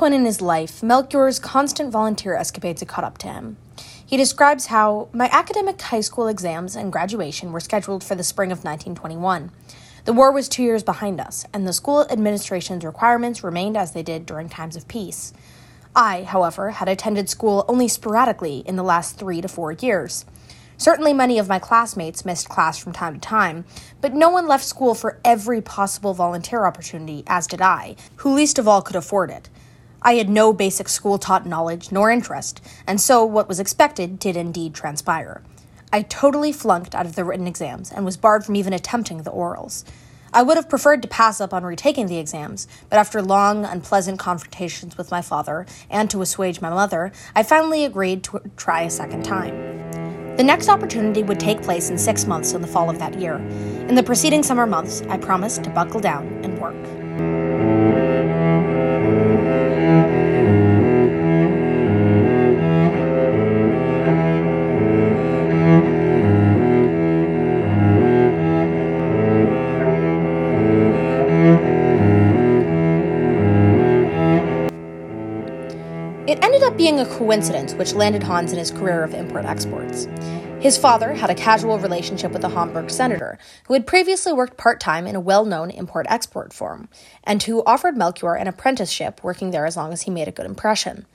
point in his life, Melchior's constant volunteer escapades had caught up to him. He describes how my academic high school exams and graduation were scheduled for the spring of 1921. The war was two years behind us, and the school administration's requirements remained as they did during times of peace. I, however, had attended school only sporadically in the last three to four years. Certainly, many of my classmates missed class from time to time, but no one left school for every possible volunteer opportunity, as did I, who least of all could afford it. I had no basic school taught knowledge nor interest, and so what was expected did indeed transpire. I totally flunked out of the written exams and was barred from even attempting the orals. I would have preferred to pass up on retaking the exams, but after long, unpleasant confrontations with my father and to assuage my mother, I finally agreed to try a second time. The next opportunity would take place in six months in the fall of that year. In the preceding summer months, I promised to buckle down and work. Being a coincidence which landed Hans in his career of import exports. His father had a casual relationship with a Hamburg senator who had previously worked part time in a well known import export firm, and who offered Melchior an apprenticeship working there as long as he made a good impression.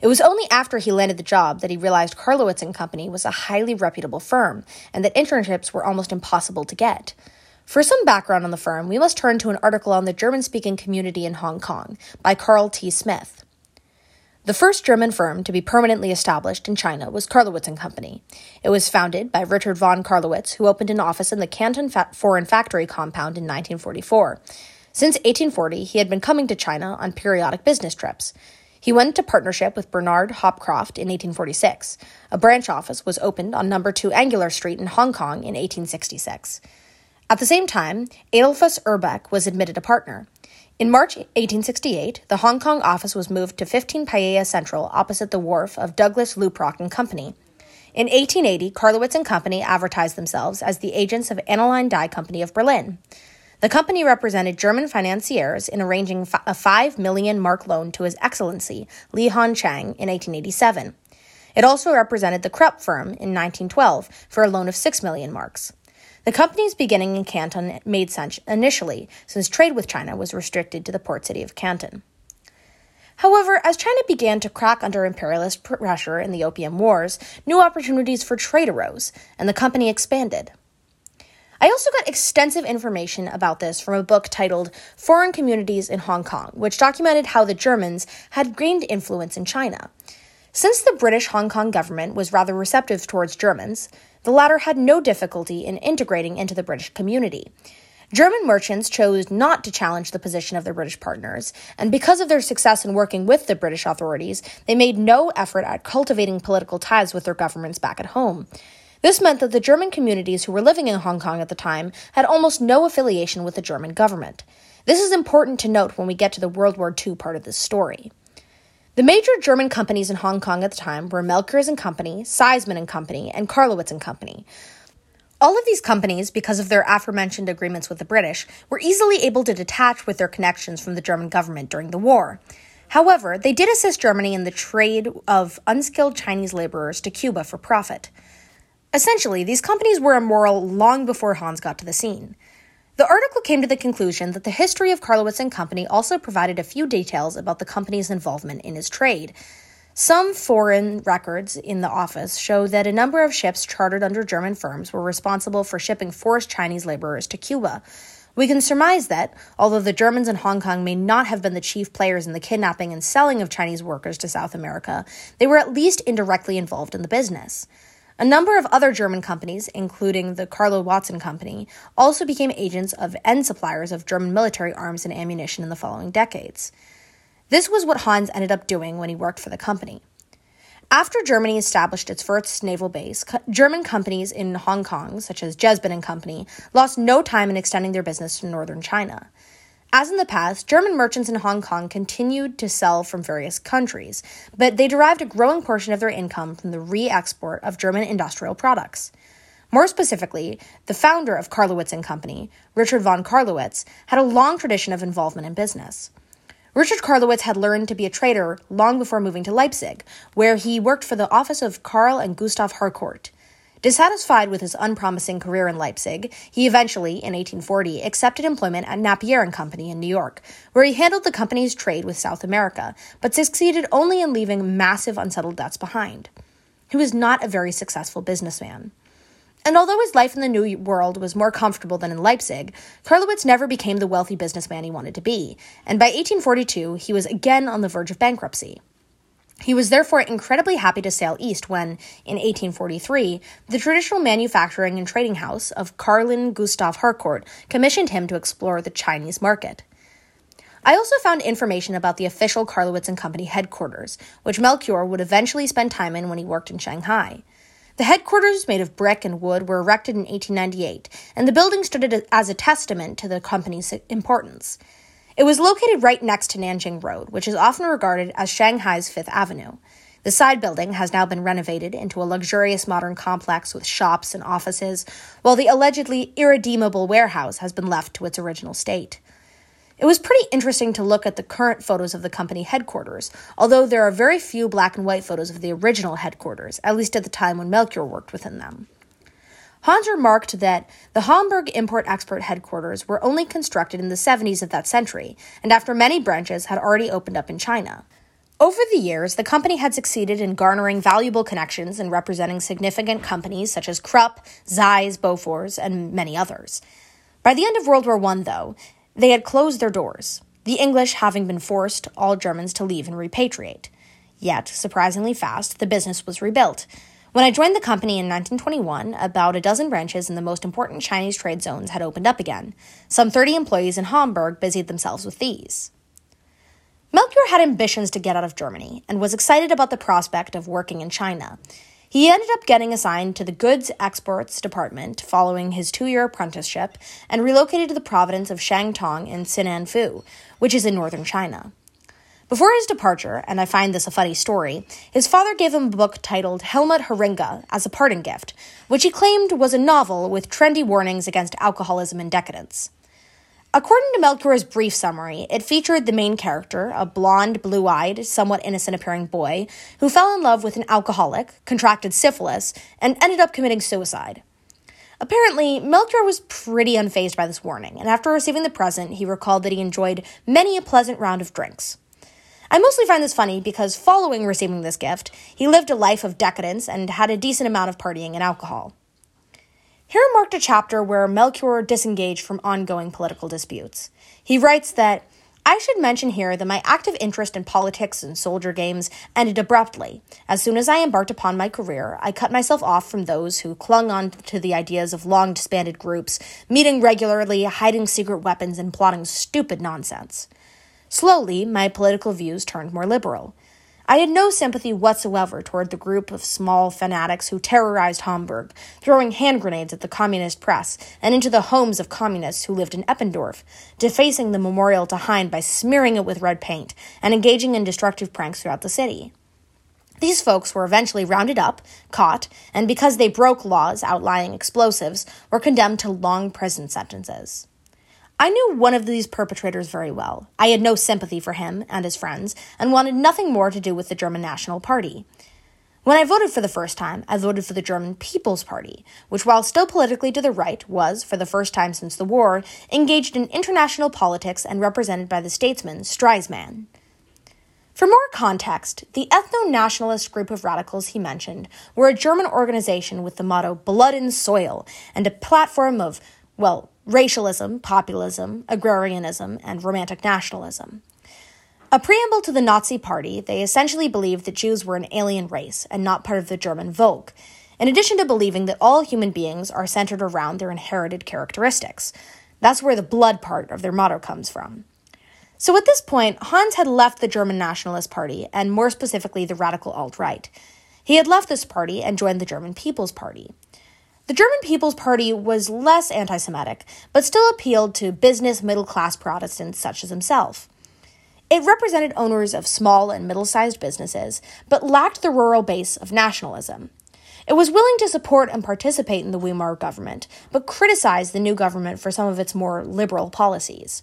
It was only after he landed the job that he realized Carlowitz and Company was a highly reputable firm and that internships were almost impossible to get. For some background on the firm, we must turn to an article on the German speaking community in Hong Kong by Carl T. Smith. The first German firm to be permanently established in China was Carlowitz and Company. It was founded by Richard von Carlowitz, who opened an office in the Canton Fa- Foreign Factory compound in 1944. Since 1840, he had been coming to China on periodic business trips. He went into partnership with Bernard Hopcroft in 1846. A branch office was opened on number 2 Angular Street in Hong Kong in 1866. At the same time, Adolphus Urbeck was admitted a partner. In March 1868, the Hong Kong office was moved to 15 Praya Central opposite the wharf of Douglas Leupold and Company. In 1880, Carlowitz and Company advertised themselves as the agents of Aniline Dye Company of Berlin. The company represented German financiers in arranging a 5 million mark loan to His Excellency Li Han Chang in 1887. It also represented the Krupp firm in 1912 for a loan of 6 million marks. The company's beginning in Canton made sense initially, since trade with China was restricted to the port city of Canton. However, as China began to crack under imperialist pressure in the Opium Wars, new opportunities for trade arose, and the company expanded. I also got extensive information about this from a book titled Foreign Communities in Hong Kong, which documented how the Germans had gained influence in China. Since the British Hong Kong government was rather receptive towards Germans, the latter had no difficulty in integrating into the British community. German merchants chose not to challenge the position of their British partners, and because of their success in working with the British authorities, they made no effort at cultivating political ties with their governments back at home. This meant that the German communities who were living in Hong Kong at the time had almost no affiliation with the German government. This is important to note when we get to the World War II part of this story. The major German companies in Hong Kong at the time were Melchers and Company, Siemssen and Company, and Carlowitz and Company. All of these companies, because of their aforementioned agreements with the British, were easily able to detach with their connections from the German government during the war. However, they did assist Germany in the trade of unskilled Chinese laborers to Cuba for profit. Essentially, these companies were immoral long before Hans got to the scene. The article came to the conclusion that the history of Carlowitz and Company also provided a few details about the company's involvement in his trade. Some foreign records in the office show that a number of ships chartered under German firms were responsible for shipping forced Chinese laborers to Cuba. We can surmise that, although the Germans in Hong Kong may not have been the chief players in the kidnapping and selling of Chinese workers to South America, they were at least indirectly involved in the business. A number of other German companies, including the Carlowitz and Company, also became agents of end suppliers of German military arms and ammunition in the following decades. This was what Hans ended up doing when he worked for the company. After Germany established its first naval base, German companies in Hong Kong, such as Jebsen and Company, lost no time in extending their business to northern China. As in the past, German merchants in Hong Kong continued to sell from various countries, but they derived a growing portion of their income from the re export of German industrial products. More specifically, the founder of Carlowitz and Company, Richard von Carlowitz, had a long tradition of involvement in business. Richard Carlowitz had learned to be a trader long before moving to Leipzig, where he worked for the office of Karl and Gustav Harkort. Dissatisfied with his unpromising career in Leipzig, he eventually, in 1840, accepted employment at Napier and Company in New York, where he handled the company's trade with South America, but succeeded only in leaving massive unsettled debts behind. He was not a very successful businessman. And although his life in the New World was more comfortable than in Leipzig, Carlowitz never became the wealthy businessman he wanted to be, and by 1842 he was again on the verge of bankruptcy. He was therefore incredibly happy to sail east when, in 1843, the traditional manufacturing and trading house of Carlin Gustav Harkort commissioned him to explore the Chinese market. I also found information about the official Carlowitz and Company headquarters, which Melchior would eventually spend time in when he worked in Shanghai. The headquarters, made of brick and wood, were erected in 1898, and the building stood as a testament to the company's importance. It was located right next to Nanjing Road, which is often regarded as Shanghai's Fifth Avenue. The side building has now been renovated into a luxurious modern complex with shops and offices, while the allegedly irredeemable warehouse has been left to its original state. It was pretty interesting to look at the current photos of the company headquarters, although there are very few black and white photos of the original headquarters, at least at the time when Melchior worked within them. Hans remarked that the Hamburg import export headquarters were only constructed in the 70s of that century, and after many branches had already opened up in China. Over the years, the company had succeeded in garnering valuable connections and representing significant companies such as Krupp, Zeiss, Bofors, and many others. By the end of World War I, though, they had closed their doors, the English having been forced all Germans to leave and repatriate. Yet, surprisingly fast, the business was rebuilt. When I joined the company in 1921, about a dozen branches in the most important Chinese trade zones had opened up again. Some 30 employees in Hamburg busied themselves with these. Melchior had ambitions to get out of Germany and was excited about the prospect of working in China. He ended up getting assigned to the Goods Exports Department following his two year apprenticeship and relocated to the province of Shantung in Tsinanfu, which is in northern China. Before his departure, and I find this a funny story, his father gave him a book titled Helmut Harringa as a parting gift, which he claimed was a novel with trendy warnings against alcoholism and decadence. According to Melchior's brief summary, it featured the main character, a blond, blue eyed, somewhat innocent appearing boy, who fell in love with an alcoholic, contracted syphilis, and ended up committing suicide. Apparently, Melchior was pretty unfazed by this warning, and after receiving the present, he recalled that he enjoyed many a pleasant round of drinks. I mostly find this funny because following receiving this gift, he lived a life of decadence and had a decent amount of partying and alcohol. Here marked a chapter where Melchior disengaged from ongoing political disputes. He writes that I should mention here that my active interest in politics and soldier games ended abruptly. As soon as I embarked upon my career, I cut myself off from those who clung on to the ideas of long disbanded groups, meeting regularly, hiding secret weapons, and plotting stupid nonsense. Slowly, my political views turned more liberal. I had no sympathy whatsoever toward the group of small fanatics who terrorized Hamburg, throwing hand grenades at the communist press and into the homes of communists who lived in Eppendorf, defacing the memorial to Heine by smearing it with red paint, and engaging in destructive pranks throughout the city. These folks were eventually rounded up, caught, and because they broke laws outlying explosives, were condemned to long prison sentences. I knew one of these perpetrators very well. I had no sympathy for him and his friends, and wanted nothing more to do with the German National Party. When I voted for the first time, I voted for the German People's Party, which, while still politically to the right, was, for the first time since the war, engaged in international politics and represented by the statesman Stresemann. For more context, the ethno nationalist group of radicals he mentioned were a German organization with the motto Blood and Soil and a platform of, well, racialism, populism, agrarianism, and romantic nationalism. A preamble to the Nazi Party, they essentially believed that Jews were an alien race and not part of the German Volk, in addition to believing that all human beings are centered around their inherited characteristics. That's where the blood part of their motto comes from. So at this point, Hans had left the German Nationalist Party, and more specifically the radical alt right. He had left this party and joined the German People's Party. The German People's Party was less anti Semitic, but still appealed to business middle class Protestants such as himself. It represented owners of small and middle sized businesses, but lacked the rural base of nationalism. It was willing to support and participate in the Weimar government, but criticized the new government for some of its more liberal policies.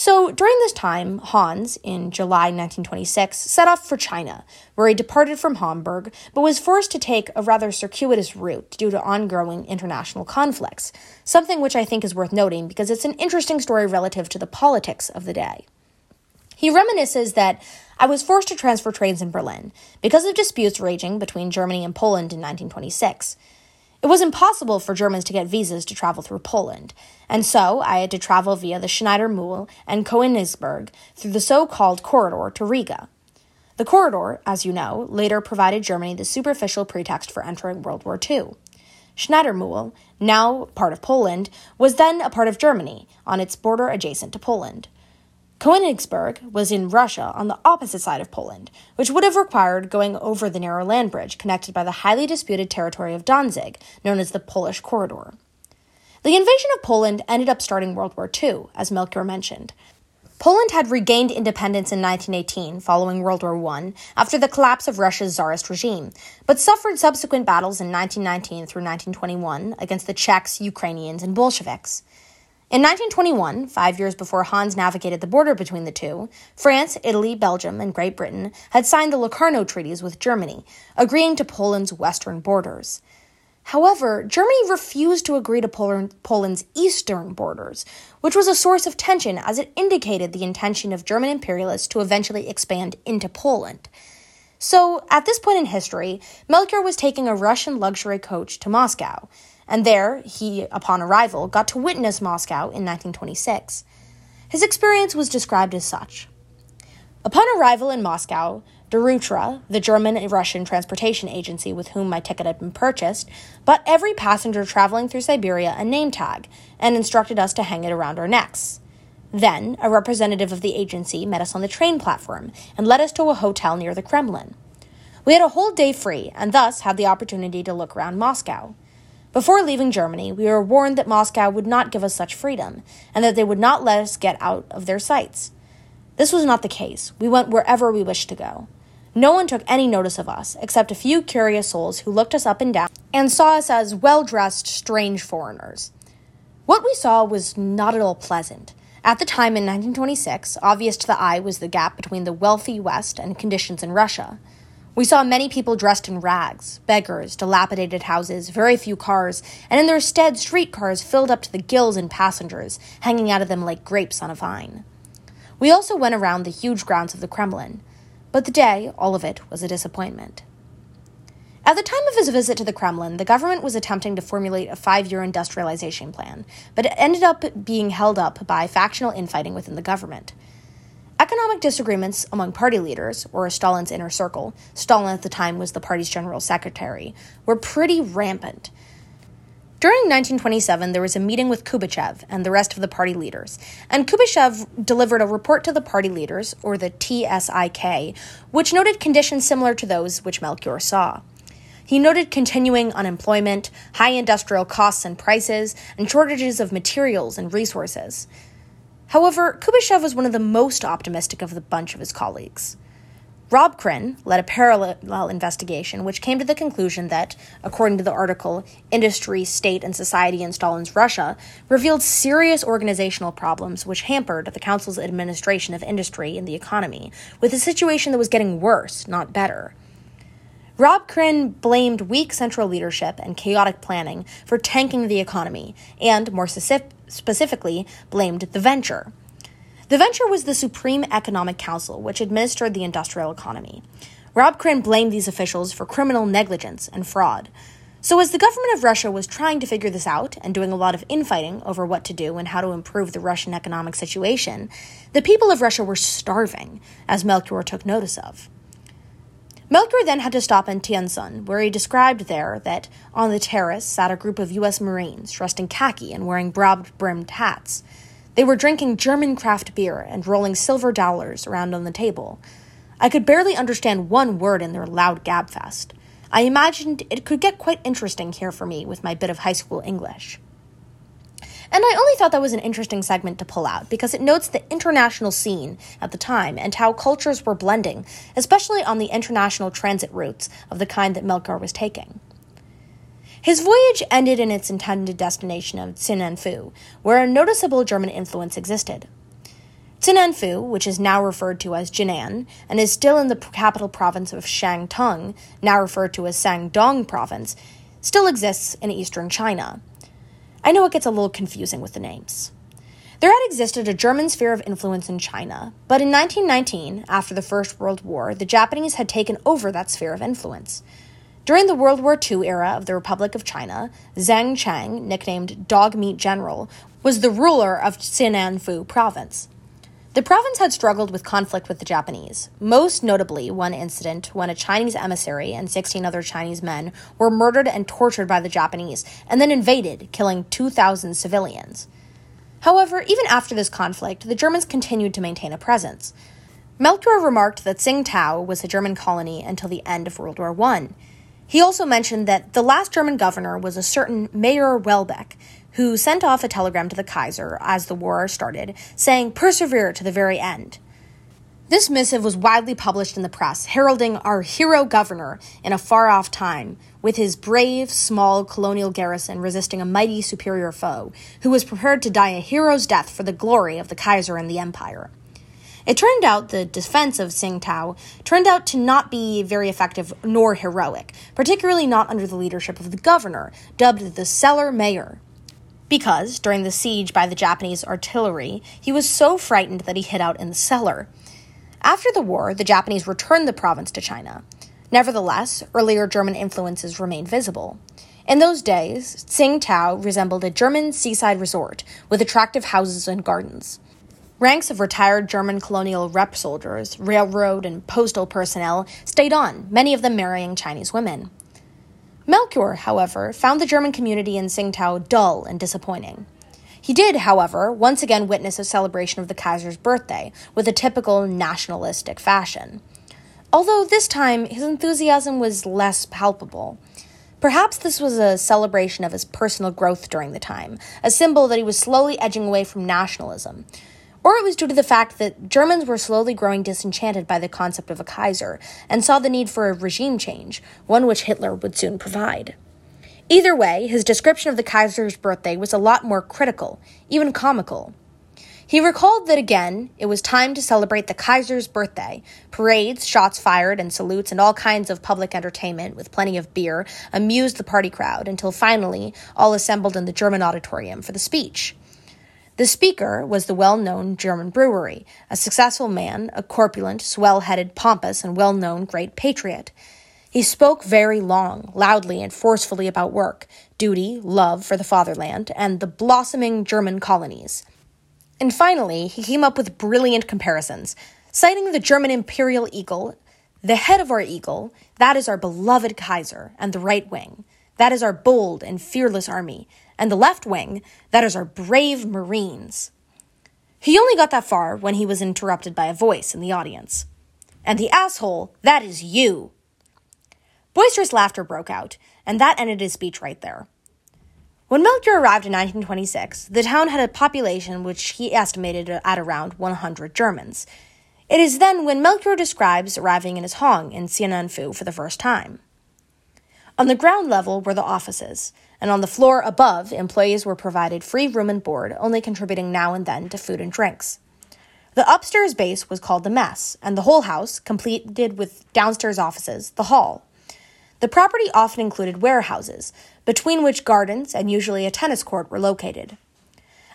So during this time, Hans, in July 1926, set off for China, where he departed from Hamburg, but was forced to take a rather circuitous route due to ongoing international conflicts, something which I think is worth noting because it's an interesting story relative to the politics of the day. He reminisces that I was forced to transfer trains in Berlin because of disputes raging between Germany and Poland in 1926. It was impossible for Germans to get visas to travel through Poland, and so I had to travel via the Schneidemühl and Königsberg through the so called corridor to Riga. The corridor, as you know, later provided Germany the superficial pretext for entering World War II. Schneidemühl, now part of Poland, was then a part of Germany, on its border adjacent to Poland. Königsberg was in Russia on the opposite side of Poland, which would have required going over the narrow land bridge connected by the highly disputed territory of Danzig, known as the Polish Corridor. The invasion of Poland ended up starting World War II, as Melchior mentioned. Poland had regained independence in 1918 following World War I after the collapse of Russia's Tsarist regime, but suffered subsequent battles in 1919 through 1921 against the Czechs, Ukrainians, and Bolsheviks. In 1921, five years before Hans navigated the border between the two, France, Italy, Belgium, and Great Britain had signed the Locarno treaties with Germany, agreeing to Poland's western borders. However, Germany refused to agree to Poland's eastern borders, which was a source of tension as it indicated the intention of German imperialists to eventually expand into Poland. So, at this point in history, Melchior was taking a Russian luxury coach to Moscow and there he, upon arrival, got to witness Moscow in 1926. His experience was described as such. Upon arrival in Moscow, Derutra, the German and Russian transportation agency with whom my ticket had been purchased, bought every passenger traveling through Siberia a name tag and instructed us to hang it around our necks. Then, a representative of the agency met us on the train platform and led us to a hotel near the Kremlin. We had a whole day free and thus had the opportunity to look around Moscow. Before leaving Germany, we were warned that Moscow would not give us such freedom, and that they would not let us get out of their sights. This was not the case. We went wherever we wished to go. No one took any notice of us, except a few curious souls who looked us up and down and saw us as well dressed, strange foreigners. What we saw was not at all pleasant. At the time in 1926, obvious to the eye was the gap between the wealthy West and conditions in Russia. We saw many people dressed in rags, beggars, dilapidated houses, very few cars, and in their stead, streetcars filled up to the gills in passengers, hanging out of them like grapes on a vine. We also went around the huge grounds of the Kremlin, but the day, all of it, was a disappointment. At the time of his visit to the Kremlin, the government was attempting to formulate a five year industrialization plan, but it ended up being held up by factional infighting within the government. Economic disagreements among party leaders, or Stalin's inner circle, Stalin at the time was the party's general secretary, were pretty rampant. During 1927, there was a meeting with Kuibyshev and the rest of the party leaders, and Kuibyshev delivered a report to the party leaders, or the TSIK, which noted conditions similar to those which Melchior saw. He noted continuing unemployment, high industrial costs and prices, and shortages of materials and resources. However, Kuibyshev was one of the most optimistic of the bunch of his colleagues. Rabkrin led a parallel investigation which came to the conclusion that, according to the article Industry, State, and Society in Stalin's Russia, revealed serious organizational problems which hampered the Council's administration of industry and the economy, with a situation that was getting worse, not better. Rabkrin blamed weak central leadership and chaotic planning for tanking the economy, and, more specifically, blamed the Vesenkha. The Vesenkha was the Supreme Economic Council, which administered the industrial economy. Rabkrin blamed these officials for criminal negligence and fraud. So, as the government of Russia was trying to figure this out and doing a lot of infighting over what to do and how to improve the Russian economic situation, the people of Russia were starving, as Melchior took notice of. Melchior then had to stop in Tientsin, where he described there that on the terrace sat a group of U.S. Marines dressed in khaki and wearing broad brimmed hats. They were drinking German craft beer and rolling silver dollars around on the table. I could barely understand one word in their loud gabfest. I imagined it could get quite interesting here for me with my bit of high school English. And I only thought that was an interesting segment to pull out because it notes the international scene at the time and how cultures were blending, especially on the international transit routes of the kind that Melchior was taking. His voyage ended in its intended destination of Tsinanfu, where a noticeable German influence existed. Tsinanfu, which is now referred to as Jinan and is still in the capital province of Shantung, now referred to as Shandong province, still exists in eastern China. I know it gets a little confusing with the names. There had existed a German sphere of influence in China, but in 1919, after the First World War, the Japanese had taken over that sphere of influence. During the World War II era of the Republic of China, Zhang Chang, nicknamed Dog Meat General, was the ruler of Tsinanfu province. The province had struggled with conflict with the Japanese, most notably one incident when a Chinese emissary and 16 other Chinese men were murdered and tortured by the Japanese and then invaded, killing 2,000 civilians. However, even after this conflict, the Germans continued to maintain a presence. Melchior remarked that Tsingtao was a German colony until the end of World War I. He also mentioned that the last German governor was a certain Meyer-Waldeck, who sent off a telegram to the Kaiser as the war started, saying, Persevere to the very end. This missive was widely published in the press, heralding our hero governor in a far off time, with his brave, small colonial garrison resisting a mighty superior foe, who was prepared to die a hero's death for the glory of the Kaiser and the Empire. It turned out the defense of Tsingtao turned out to not be very effective nor heroic, particularly not under the leadership of the governor, dubbed the Cellar Mayor because, during the siege by the Japanese artillery, he was so frightened that he hid out in the cellar. After the war, the Japanese returned the province to China. Nevertheless, earlier German influences remained visible. In those days, Tsingtao resembled a German seaside resort with attractive houses and gardens. Ranks of retired German colonial rep soldiers, railroad, and postal personnel stayed on, many of them marrying Chinese women. Melchior, however, found the German community in Tsingtao dull and disappointing. He did, however, once again witness a celebration of the Kaiser's birthday with a typical nationalistic fashion. Although this time his enthusiasm was less palpable. Perhaps this was a celebration of his personal growth during the time, a symbol that he was slowly edging away from nationalism, or it was due to the fact that Germans were slowly growing disenchanted by the concept of a Kaiser and saw the need for a regime change, one which Hitler would soon provide. Either way, his description of the Kaiser's birthday was a lot more critical, even comical. He recalled that again, it was time to celebrate the Kaiser's birthday. Parades, shots fired, and salutes, and all kinds of public entertainment with plenty of beer amused the party crowd until finally all assembled in the German auditorium for the speech. The speaker was the well known German brewery, a successful man, a corpulent, swell headed, pompous, and well known great patriot. He spoke very long, loudly, and forcefully about work, duty, love for the fatherland, and the blossoming German colonies. And finally, he came up with brilliant comparisons, citing the German imperial eagle, the head of our eagle, that is our beloved Kaiser, and the right wing, that is our bold and fearless army, and the left wing, that is our brave Marines. He only got that far when he was interrupted by a voice in the audience. And the asshole, that is you. Boisterous laughter broke out, and that ended his speech right there. When Melchior arrived in 1926, the town had a population which he estimated at around 100 Germans. It is then when Melchior describes arriving in his hong in Tsinanfu for the first time. On the ground level were the offices, and on the floor above, employees were provided free room and board, only contributing now and then to food and drinks. The upstairs base was called the mess, and the whole house, completed with downstairs offices, the hall. The property often included warehouses, between which gardens and usually a tennis court were located.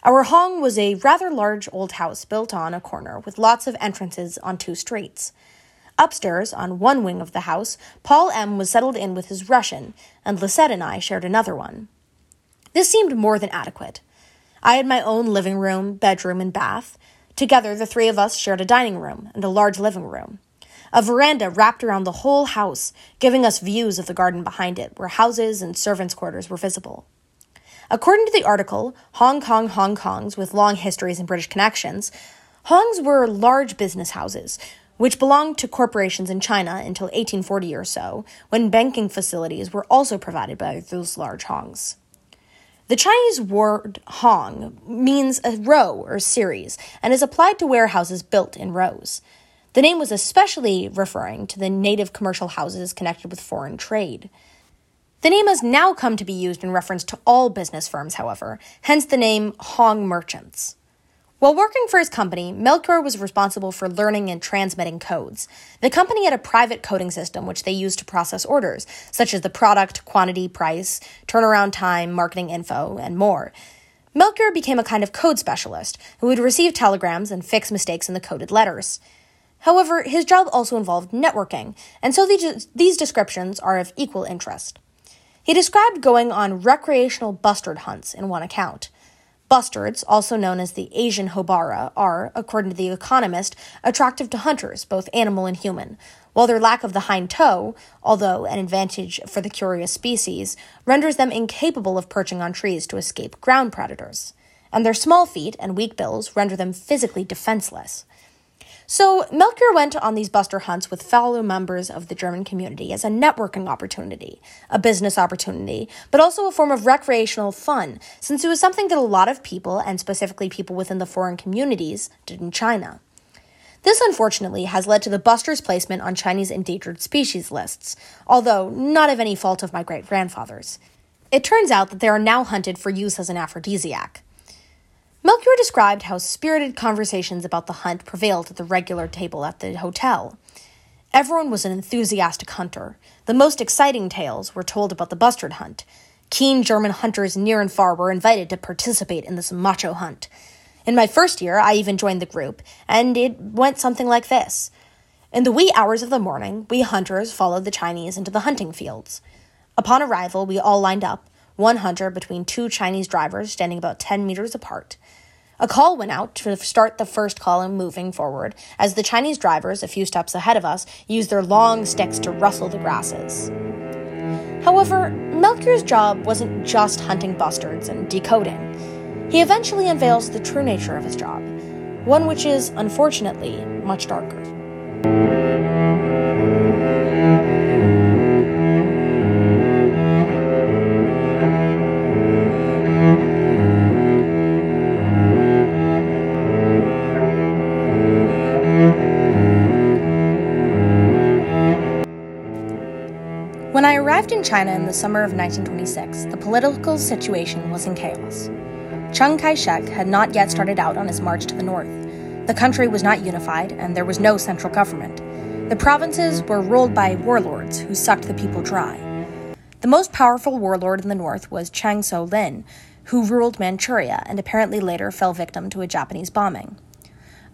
Our hong was a rather large old house built on a corner with lots of entrances on two streets. Upstairs, on one wing of the house, Paul M. was settled in with his Russian, and Lisette and I shared another one. This seemed more than adequate. I had my own living room, bedroom, and bath. Together, the three of us shared a dining room and a large living room. A veranda wrapped around the whole house, giving us views of the garden behind it, where houses and servants' quarters were visible. According to the article, Hong Kong Hong Kongs with long histories and British connections, Hongs were large business houses which belonged to corporations in China until 1840 or so, when banking facilities were also provided by those large hongs. The Chinese word hong means a row or series and is applied to warehouses built in rows. The name was especially referring to the native commercial houses connected with foreign trade. The name has now come to be used in reference to all business firms, however, hence the name Hong Merchants. While working for his company, Melchior was responsible for learning and transmitting codes. The company had a private coding system which they used to process orders, such as the product, quantity, price, turnaround time, marketing info, and more. Melchior became a kind of code specialist who would receive telegrams and fix mistakes in the coded letters. However, his job also involved networking, and so these, these descriptions are of equal interest. He described going on recreational bustard hunts in one account. Bustards, also known as the Asian houbara, are, according to The Economist, attractive to hunters, both animal and human, while their lack of the hind toe, although an advantage for the curious species, renders them incapable of perching on trees to escape ground predators. And their small feet and weak bills render them physically defenseless. So, Melchior went on these bustard hunts with fellow members of the German community as a networking opportunity, a business opportunity, but also a form of recreational fun, since it was something that a lot of people, and specifically people within the foreign communities, did in China. This, unfortunately, has led to the bustard's placement on Chinese endangered species lists, although not of any fault of my great grandfather's. It turns out that they are now hunted for use as an aphrodisiac. Melchior described how spirited conversations about the hunt prevailed at the regular table at the hotel. Everyone was an enthusiastic hunter. The most exciting tales were told about the bustard hunt. Keen German hunters near and far were invited to participate in this macho hunt. In my first year, I even joined the group, and it went something like this. In the wee hours of the morning, we hunters followed the Chinese into the hunting fields. Upon arrival, we all lined up, one hunter between two Chinese drivers standing about 10 meters apart. A call went out to start the first column moving forward, as the Chinese drivers, a few steps ahead of us, used their long sticks to rustle the grasses. However, Melchior's job wasn't just hunting bustards and decoding. He eventually unveils the true nature of his job, one which is, unfortunately, much darker. China in the summer of 1926, the political situation was in chaos. Chiang Kai shek had not yet started out on his march to the north. The country was not unified, and there was no central government. The provinces were ruled by warlords who sucked the people dry. The most powerful warlord in the north was Chang So Lin, who ruled Manchuria and apparently later fell victim to a Japanese bombing.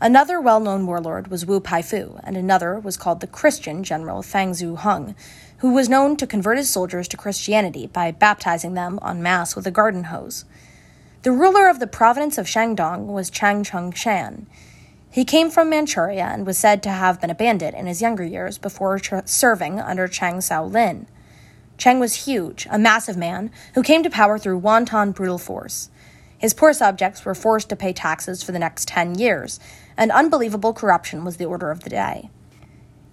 Another well known warlord was Wu Peifu, and another was called the Christian general Fang Zhu Hung, who was known to convert his soldiers to Christianity by baptizing them en masse with a garden hose. The ruler of the province of Shandong was Chang Chung Shan. He came from Manchuria and was said to have been a bandit in his younger years before tr- serving under Chang Sao Lin. Chang was huge, a massive man who came to power through wanton brutal force. His poor subjects were forced to pay taxes for the next 10 years, and unbelievable corruption was the order of the day.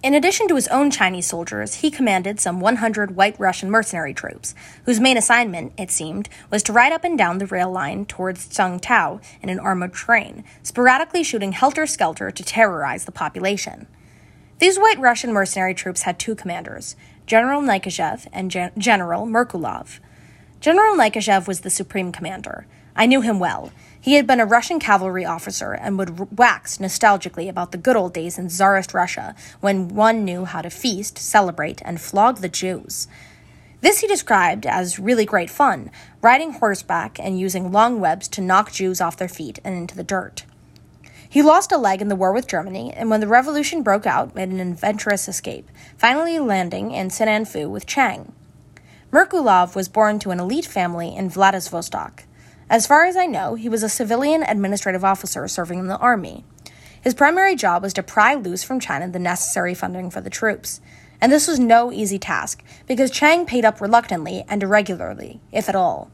In addition to his own Chinese soldiers, he commanded some 100 white Russian mercenary troops, whose main assignment, it seemed, was to ride up and down the rail line towards Tsingtao in an armored train, sporadically shooting helter skelter to terrorize the population. These white Russian mercenary troops had two commanders, General Nikashev and Gen- General Merkulov. General Nikashev was the supreme commander. I knew him well. He had been a Russian cavalry officer and would wax nostalgically about the good old days in Tsarist Russia when one knew how to feast, celebrate, and flog the Jews. This he described as really great fun, riding horseback and using long webs to knock Jews off their feet and into the dirt. He lost a leg in the war with Germany, and when the revolution broke out, made an adventurous escape, finally landing in Tsinanfu with Chang. Merkulov was born to an elite family in Vladivostok. As far as I know, he was a civilian administrative officer serving in the army. His primary job was to pry loose from China the necessary funding for the troops. And this was no easy task, because Chang paid up reluctantly and irregularly, if at all.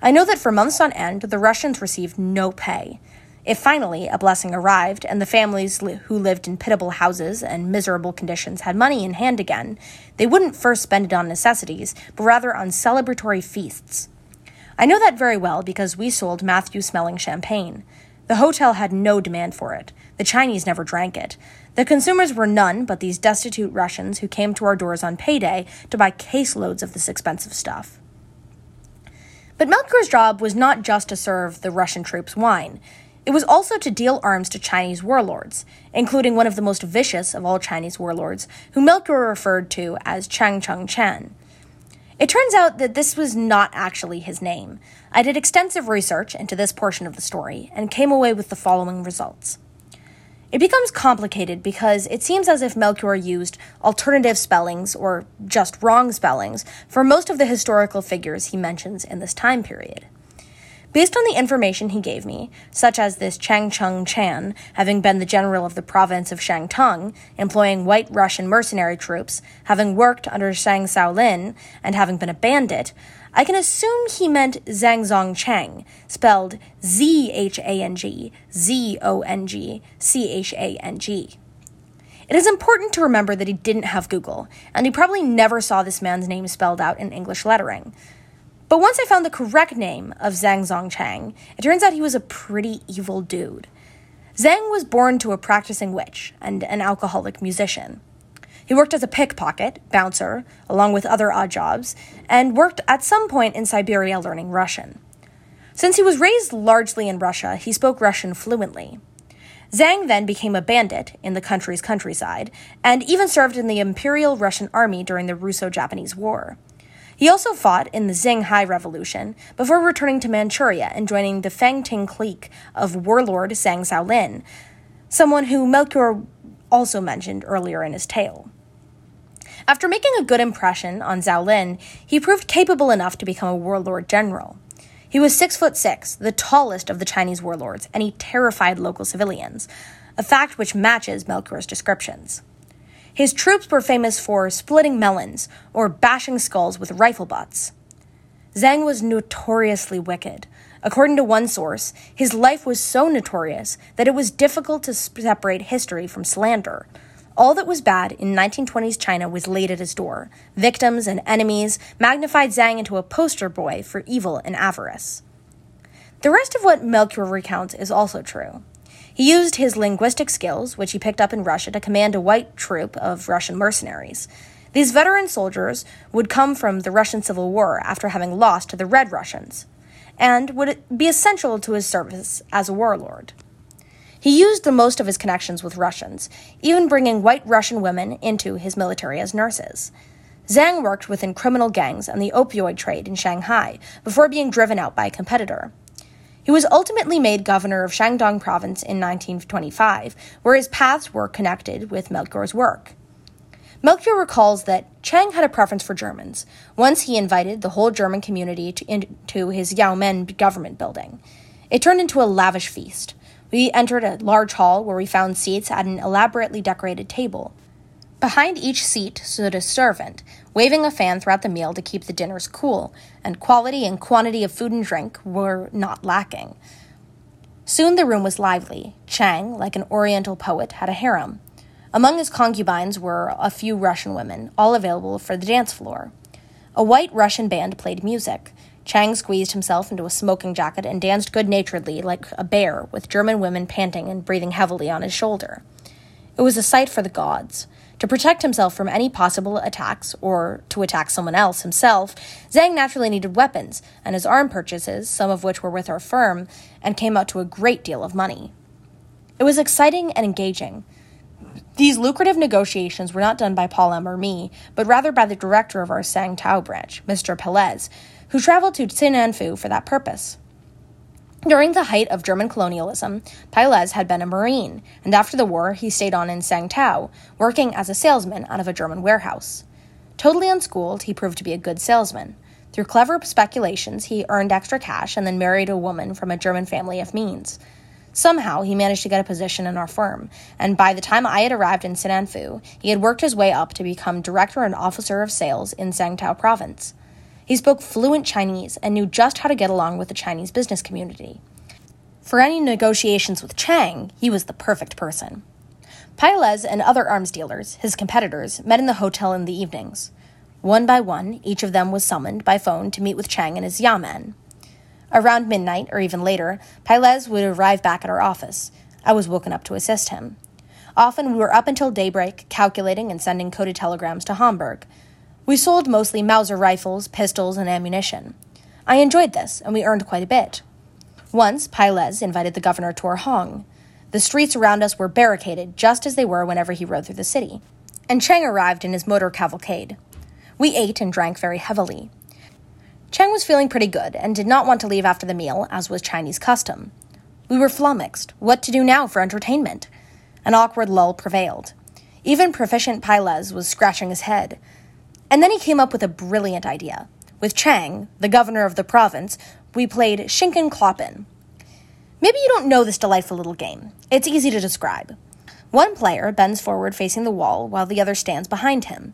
I know that for months on end, the Russians received no pay. If finally a blessing arrived and the families li- who lived in pitiable houses and miserable conditions had money in hand again, they wouldn't first spend it on necessities, but rather on celebratory feasts. I know that very well because we sold Matthew smelling champagne. The hotel had no demand for it. The Chinese never drank it. The consumers were none but these destitute Russians who came to our doors on payday to buy caseloads of this expensive stuff. But Melchior's job was not just to serve the Russian troops wine. It was also to deal arms to Chinese warlords, including one of the most vicious of all Chinese warlords, who Melchior referred to as Chang Cheng Chen. It turns out that this was not actually his name. I did extensive research into this portion of the story and came away with the following results. It becomes complicated because it seems as if Melchior used alternative spellings or just wrong spellings for most of the historical figures he mentions in this time period. Based on the information he gave me, such as this Chang Chung Chan having been the general of the province of Shantung, employing white Russian mercenary troops, having worked under Zhang Shaolin, and having been a bandit, I can assume he meant Zhang Zong Chang, spelled Z H A N G, Z O N G, C H A N G. It is important to remember that he didn't have Google, and he probably never saw this man's name spelled out in English lettering. But once I found the correct name of Zhang Zongchang, it turns out he was a pretty evil dude. Zhang was born to a practicing witch and an alcoholic musician. He worked as a pickpocket, bouncer, along with other odd jobs, and worked at some point in Siberia learning Russian. Since he was raised largely in Russia, he spoke Russian fluently. Zhang then became a bandit in the country's countryside, and even served in the Imperial Russian Army during the Russo Japanese War. He also fought in the Xinhai Revolution before returning to Manchuria and joining the Fengtian clique of warlord Zhang Shaolin, someone who Melchior also mentioned earlier in his tale. After making a good impression on Zhao Lin, he proved capable enough to become a warlord general. He was six foot six, the tallest of the Chinese warlords, and he terrified local civilians, a fact which matches Melchior's descriptions. His troops were famous for splitting melons or bashing skulls with rifle butts. Zhang was notoriously wicked. According to one source, his life was so notorious that it was difficult to separate history from slander. All that was bad in 1920s China was laid at his door. Victims and enemies magnified Zhang into a poster boy for evil and avarice. The rest of what Melchior recounts is also true. He used his linguistic skills, which he picked up in Russia, to command a white troop of Russian mercenaries. These veteran soldiers would come from the Russian Civil War after having lost to the Red Russians, and would be essential to his service as a warlord. He used the most of his connections with Russians, even bringing white Russian women into his military as nurses. Zhang worked within criminal gangs and the opioid trade in Shanghai before being driven out by a competitor. He was ultimately made governor of Shandong province in 1925, where his paths were connected with Melchior's work. Melchior recalls that Chang had a preference for Germans. Once he invited the whole German community to, into his Yamen government building. It turned into a lavish feast. We entered a large hall where we found seats at an elaborately decorated table. Behind each seat stood a servant, waving a fan throughout the meal to keep the dinners cool, and quality and quantity of food and drink were not lacking. Soon the room was lively. Chang, like an oriental poet, had a harem. Among his concubines were a few Russian women, all available for the dance floor. A white Russian band played music. Chang squeezed himself into a smoking jacket and danced good naturedly like a bear, with German women panting and breathing heavily on his shoulder. It was a sight for the gods. To protect himself from any possible attacks or to attack someone else himself, Zhang naturally needed weapons, and his arm purchases, some of which were with our firm, and came out to a great deal of money. It was exciting and engaging. These lucrative negotiations were not done by Paul M. or me, but rather by the director of our Sang Tao branch, Mr. Pelez, who traveled to Tsinanfu for that purpose. During the height of German colonialism, Pailez had been a Marine, and after the war, he stayed on in Sangtao, working as a salesman out of a German warehouse. Totally unschooled, he proved to be a good salesman. Through clever speculations, he earned extra cash and then married a woman from a German family of means. Somehow, he managed to get a position in our firm, and by the time I had arrived in Tsinanfu, he had worked his way up to become director and officer of sales in Sangtao province. He spoke fluent Chinese and knew just how to get along with the Chinese business community. For any negotiations with Chang, he was the perfect person. Pailez and other arms dealers, his competitors, met in the hotel in the evenings. One by one, each of them was summoned by phone to meet with Chang and his Yamen. Around midnight, or even later, Pailez would arrive back at our office. I was woken up to assist him. Often we were up until daybreak, calculating and sending coded telegrams to Hamburg, we sold mostly Mauser rifles, pistols, and ammunition. I enjoyed this, and we earned quite a bit. Once, Pailez invited the governor to our hong. The streets around us were barricaded just as they were whenever he rode through the city. And Cheng arrived in his motor cavalcade. We ate and drank very heavily. Cheng was feeling pretty good and did not want to leave after the meal, as was Chinese custom. We were flummoxed. What to do now for entertainment? An awkward lull prevailed. Even proficient Pailez was scratching his head. And then he came up with a brilliant idea. With Chang, the governor of the province, we played Schinken Kloppen. Maybe you don't know this delightful little game. It's easy to describe. One player bends forward facing the wall while the other stands behind him.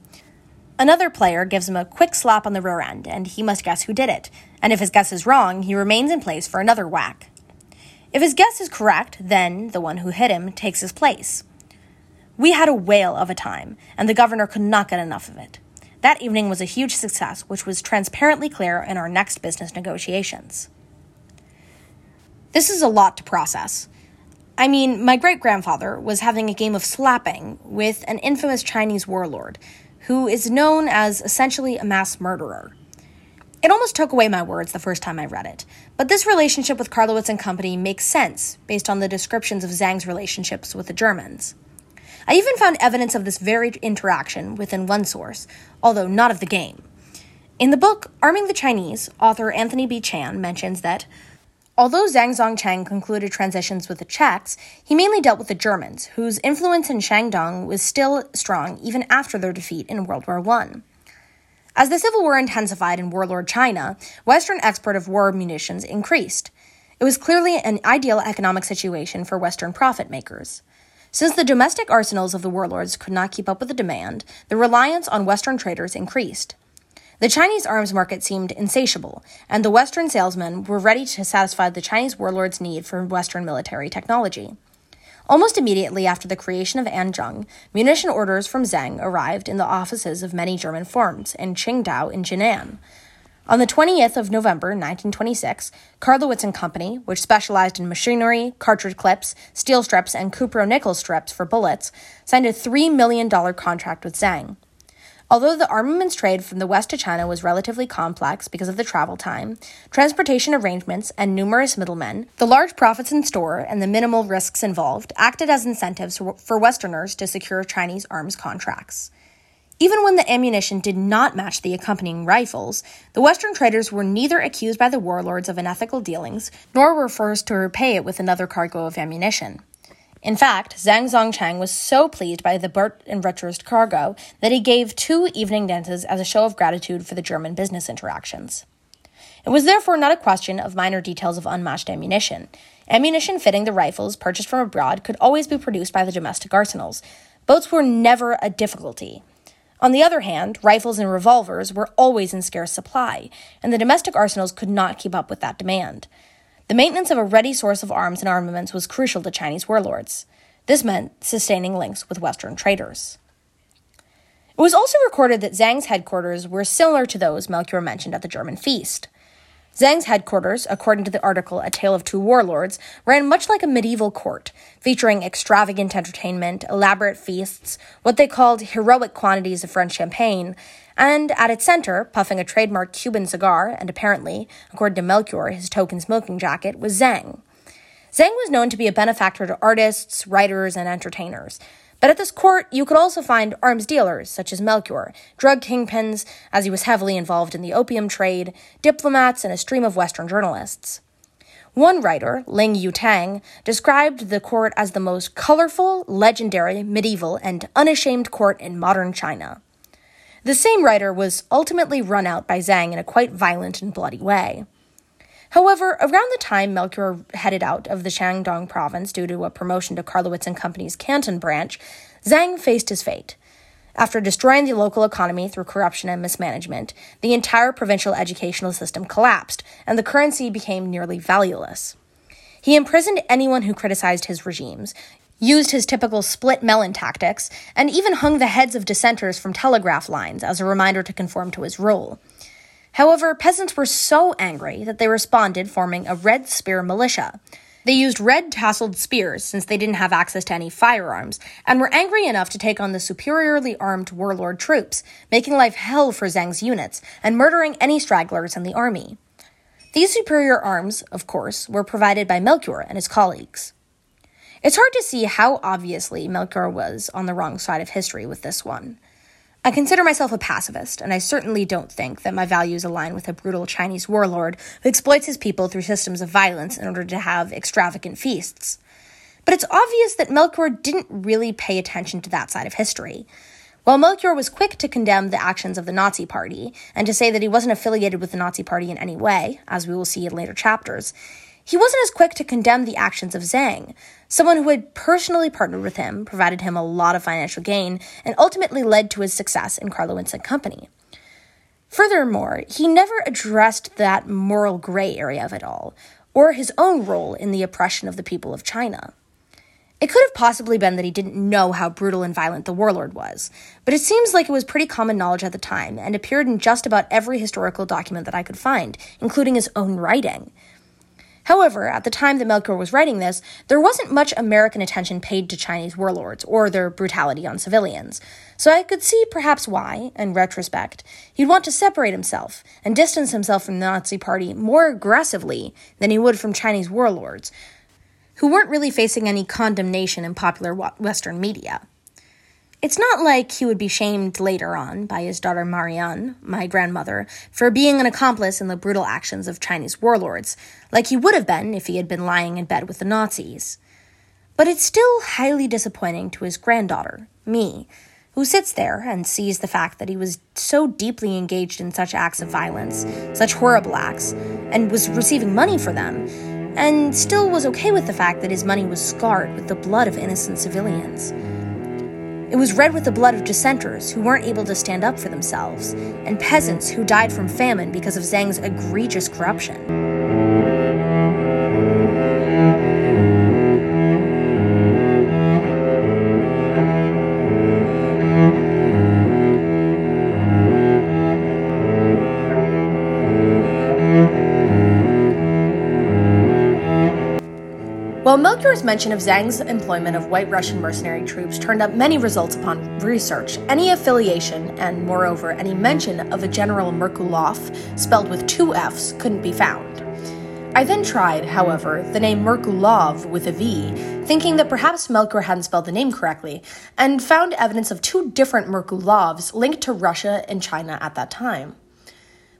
Another player gives him a quick slap on the rear end, and he must guess who did it. And if his guess is wrong, he remains in place for another whack. If his guess is correct, then the one who hit him takes his place. We had a whale of a time, and the governor could not get enough of it. That evening was a huge success, which was transparently clear in our next business negotiations. This is a lot to process. I mean, my great grandfather was having a game of slapping with an infamous Chinese warlord who is known as essentially a mass murderer. It almost took away my words the first time I read it, but this relationship with Carlowitz and Company makes sense based on the descriptions of Zhang's relationships with the Germans. I even found evidence of this very interaction within one source, although not of the game. In the book Arming the Chinese, author Anthony B. Chan mentions that although Zhang Zongchang concluded transitions with the Czechs, he mainly dealt with the Germans, whose influence in Shandong was still strong even after their defeat in World War I. As the Civil War intensified in warlord China, Western export of war munitions increased. It was clearly an ideal economic situation for Western profit makers. Since the domestic arsenals of the warlords could not keep up with the demand, the reliance on Western traders increased. The Chinese arms market seemed insatiable, and the Western salesmen were ready to satisfy the Chinese warlords' need for Western military technology. Almost immediately after the creation of Anzheng, munition orders from Zhang arrived in the offices of many German firms in Qingdao in Jinan. On the 20th of November 1926, Carlowitz and Company, which specialized in machinery, cartridge clips, steel strips, and cupro-nickel strips for bullets, signed a $3 million contract with Zhang. Although the armaments trade from the West to China was relatively complex because of the travel time, transportation arrangements, and numerous middlemen, the large profits in store and the minimal risks involved acted as incentives for Westerners to secure Chinese arms contracts. Even when the ammunition did not match the accompanying rifles, the Western traders were neither accused by the warlords of unethical dealings nor were forced to repay it with another cargo of ammunition. In fact, Zhang Zongchang was so pleased by the Burt and Richards cargo that he gave two evening dances as a show of gratitude for the German business interactions. It was therefore not a question of minor details of unmatched ammunition. Ammunition fitting the rifles purchased from abroad could always be produced by the domestic arsenals. Boats were never a difficulty. On the other hand, rifles and revolvers were always in scarce supply, and the domestic arsenals could not keep up with that demand. The maintenance of a ready source of arms and armaments was crucial to Chinese warlords. This meant sustaining links with Western traders. It was also recorded that Zhang's headquarters were similar to those Melchior mentioned at the German feast. Zhang's headquarters, according to the article A Tale of Two Warlords, ran much like a medieval court, featuring extravagant entertainment, elaborate feasts, what they called heroic quantities of French champagne, and at its center, puffing a trademark Cuban cigar, and apparently, according to Melchior, his token smoking jacket, was Zhang. Zhang was known to be a benefactor to artists, writers, and entertainers. But at this court, you could also find arms dealers, such as Melchior, drug kingpins, as he was heavily involved in the opium trade, diplomats, and a stream of Western journalists. One writer, Lin Yutang, described the court as the most colorful, legendary, medieval, and unashamed court in modern China. The same writer was ultimately run out by Zhang in a quite violent and bloody way. However, around the time Melchior headed out of the Shandong province due to a promotion to Carlowitz and Company's Canton branch, Zhang faced his fate. After destroying the local economy through corruption and mismanagement, the entire provincial educational system collapsed, and the currency became nearly valueless. He imprisoned anyone who criticized his regimes, used his typical split melon tactics, and even hung the heads of dissenters from telegraph lines as a reminder to conform to his rule. However, peasants were so angry that they responded, forming a Red Spear militia. They used red tasseled spears since they didn't have access to any firearms, and were angry enough to take on the superiorly armed warlord troops, making life hell for Zhang's units and murdering any stragglers in the army. These superior arms, of course, were provided by Melchior and his colleagues. It's hard to see how obviously Melchior was on the wrong side of history with this one. I consider myself a pacifist, and I certainly don't think that my values align with a brutal Chinese warlord who exploits his people through systems of violence in order to have extravagant feasts. But it's obvious that Melchior didn't really pay attention to that side of history. While Melchior was quick to condemn the actions of the Nazi Party and to say that he wasn't affiliated with the Nazi Party in any way, as we will see in later chapters, he wasn't as quick to condemn the actions of Zhang, someone who had personally partnered with him, provided him a lot of financial gain, and ultimately led to his success in Carlowitz and Company. Furthermore, he never addressed that moral gray area of it all, or his own role in the oppression of the people of China. It could have possibly been that he didn't know how brutal and violent the warlord was, but it seems like it was pretty common knowledge at the time and appeared in just about every historical document that I could find, including his own writing. However, at the time that Melchior was writing this, there wasn't much American attention paid to Chinese warlords or their brutality on civilians, so I could see perhaps why, in retrospect, he'd want to separate himself and distance himself from the Nazi Party more aggressively than he would from Chinese warlords, who weren't really facing any condemnation in popular Western media. It's not like he would be shamed later on by his daughter Marianne, my grandmother, for being an accomplice in the brutal actions of Chinese warlords, like he would have been if he had been lying in bed with the Nazis. But it's still highly disappointing to his granddaughter, me, who sits there and sees the fact that he was so deeply engaged in such acts of violence, such horrible acts, and was receiving money for them, and still was okay with the fact that his money was scarred with the blood of innocent civilians. It was red with the blood of dissenters who weren't able to stand up for themselves, and peasants who died from famine because of Zhang's egregious corruption. Melchior's mention of Zhang's employment of white Russian mercenary troops turned up many results upon research, any affiliation, and moreover, any mention of a General Merkulov, spelled with two F's, couldn't be found. I then tried, however, the name Merkulov with a V, thinking that perhaps Melchior hadn't spelled the name correctly, and found evidence of two different Merkulovs linked to Russia and China at that time.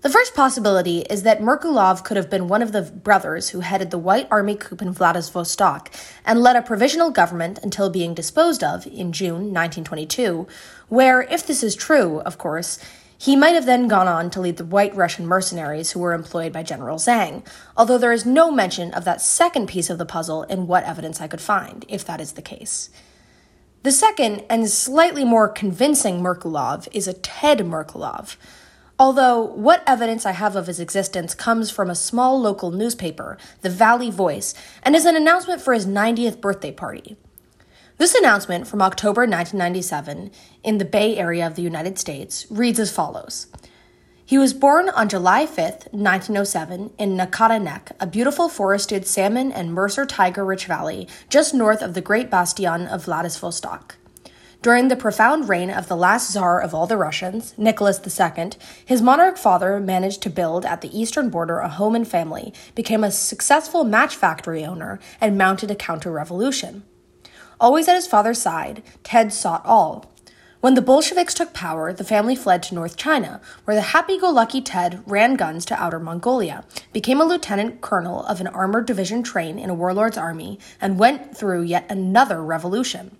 The first possibility is that Merkulov could have been one of the brothers who headed the White Army coup in Vladivostok and led a provisional government until being disposed of in June 1922, where, if this is true, of course, he might have then gone on to lead the white Russian mercenaries who were employed by General Zhang, although there is no mention of that second piece of the puzzle in what evidence I could find, if that is the case. The second and slightly more convincing Merkulov is a Ted Merkulov Although, what evidence I have of his existence comes from a small local newspaper, the Valley Voice, and is an announcement for his 90th birthday party. This announcement from October 1997 in the Bay Area of the United States reads as follows He was born on July 5, 1907, in Nakata Nek, a beautiful forested salmon and Mercer tiger rich valley just north of the great bastion of Vladivostok. During the profound reign of the last Tsar of all the Russians, Nicholas II, his monarch father managed to build at the eastern border a home and family, became a successful match factory owner, and mounted a counter revolution. Always at his father's side, Ted sought all. When the Bolsheviks took power, the family fled to North China, where the happy go lucky Ted ran guns to Outer Mongolia, became a lieutenant colonel of an armored division train in a warlord's army, and went through yet another revolution.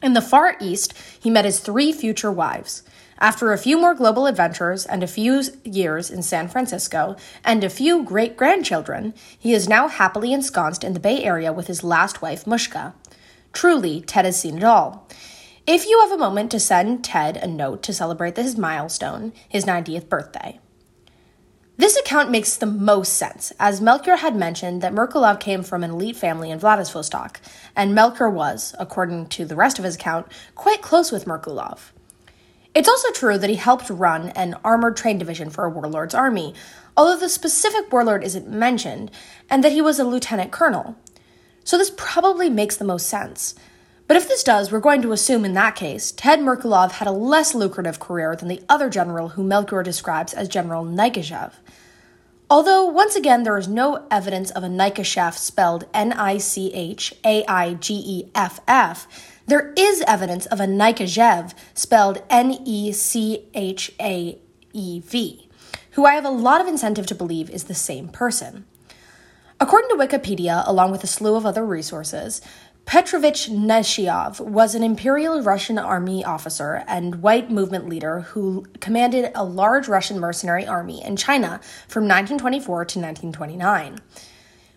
In the Far East, he met his three future wives. After a few more global adventures and a few years in San Francisco and a few great grandchildren, he is now happily ensconced in the Bay Area with his last wife, Mushka. Truly, Ted has seen it all. If you have a moment to send Ted a note to celebrate his milestone, his 90th birthday. This account makes the most sense, as Melchior had mentioned that Merkulov came from an elite family in Vladivostok, and Melchior was, according to the rest of his account, quite close with Merkulov. It's also true that he helped run an armored train division for a warlord's army, although the specific warlord isn't mentioned, and that he was a lieutenant colonel. So this probably makes the most sense. But if this does, we're going to assume in that case, Ted Merkulov had a less lucrative career than the other general who Melchior describes as General Nikischev. Although, once again, there is no evidence of a Nichacheff spelled N I C H A I G E F F, there is evidence of a Nechayev spelled N E C H A E V, who I have a lot of incentive to believe is the same person. According to Wikipedia, along with a slew of other resources, Petrovich Nechayev was an Imperial Russian army officer and white movement leader who commanded a large Russian mercenary army in China from 1924 to 1929.